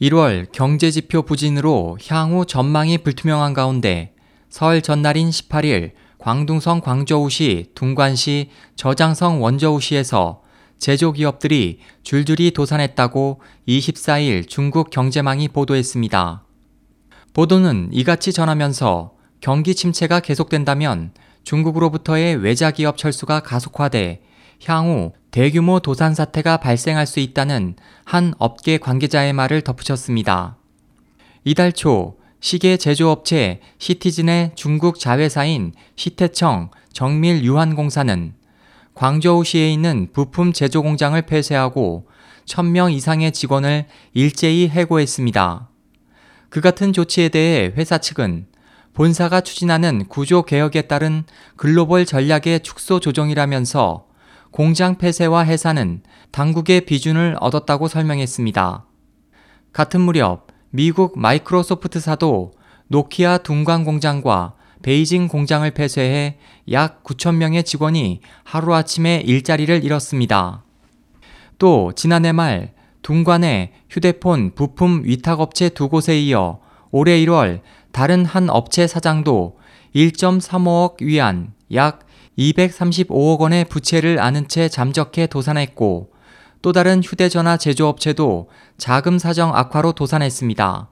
1월 경제지표 부진으로 향후 전망이 불투명한 가운데 설 전날인 18일 광둥성 광저우시, 둥관시, 저장성 원저우시에서 제조기업들이 줄줄이 도산했다고 24일 중국 경제망이 보도했습니다. 보도는 이같이 전하면서 경기 침체가 계속된다면 중국으로부터의 외자 기업 철수가 가속화돼 향후 대규모 도산 사태가 발생할 수 있다는 한 업계 관계자의 말을 덧붙였습니다. 이달 초 시계 제조업체 시티즌의 중국 자회사인 시태청 정밀 유한공사는 광저우시에 있는 부품 제조 공장을 폐쇄하고 1000명 이상의 직원을 일제히 해고했습니다. 그 같은 조치에 대해 회사 측은 본사가 추진하는 구조 개혁에 따른 글로벌 전략의 축소 조정이라면서 공장 폐쇄와 해산은 당국의 비준을 얻었다고 설명했습니다. 같은 무렵 미국 마이크로소프트사도 노키아 둥광 공장과 베이징 공장을 폐쇄해 약 9천명의 직원이 하루아침에 일자리를 잃었습니다. 또 지난해 말 둥관의 휴대폰 부품 위탁업체 두 곳에 이어 올해 1월 다른 한 업체 사장도 1.35억 위안 약 235억 원의 부채를 안은 채 잠적해 도산했고 또 다른 휴대전화 제조업체도 자금 사정 악화로 도산했습니다.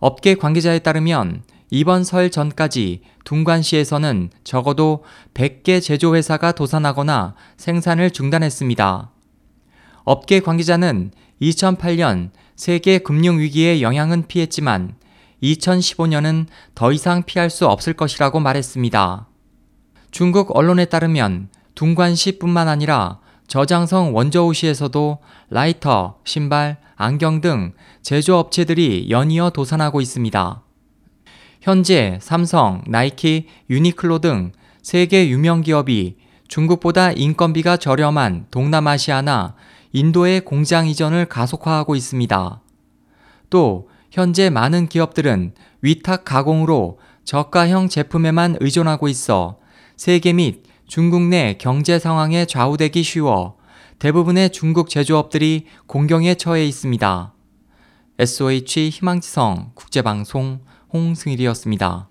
업계 관계자에 따르면 이번 설 전까지 둥관시에서는 적어도 100개 제조회사가 도산하거나 생산을 중단했습니다. 업계 관계자는 2008년 세계 금융위기의 영향은 피했지만 2015년은 더 이상 피할 수 없을 것이라고 말했습니다. 중국 언론에 따르면 둥관시뿐만 아니라 저장성 원저우시에서도 라이터, 신발, 안경 등 제조업체들이 연이어 도산하고 있습니다. 현재 삼성, 나이키, 유니클로 등 세계 유명 기업이 중국보다 인건비가 저렴한 동남아시아나 인도의 공장 이전을 가속화하고 있습니다. 또 현재 많은 기업들은 위탁 가공으로 저가형 제품에만 의존하고 있어 세계 및 중국 내 경제 상황에 좌우되기 쉬워 대부분의 중국 제조업들이 공경에 처해 있습니다. SOH 희망지성 국제방송 홍승일이었습니다.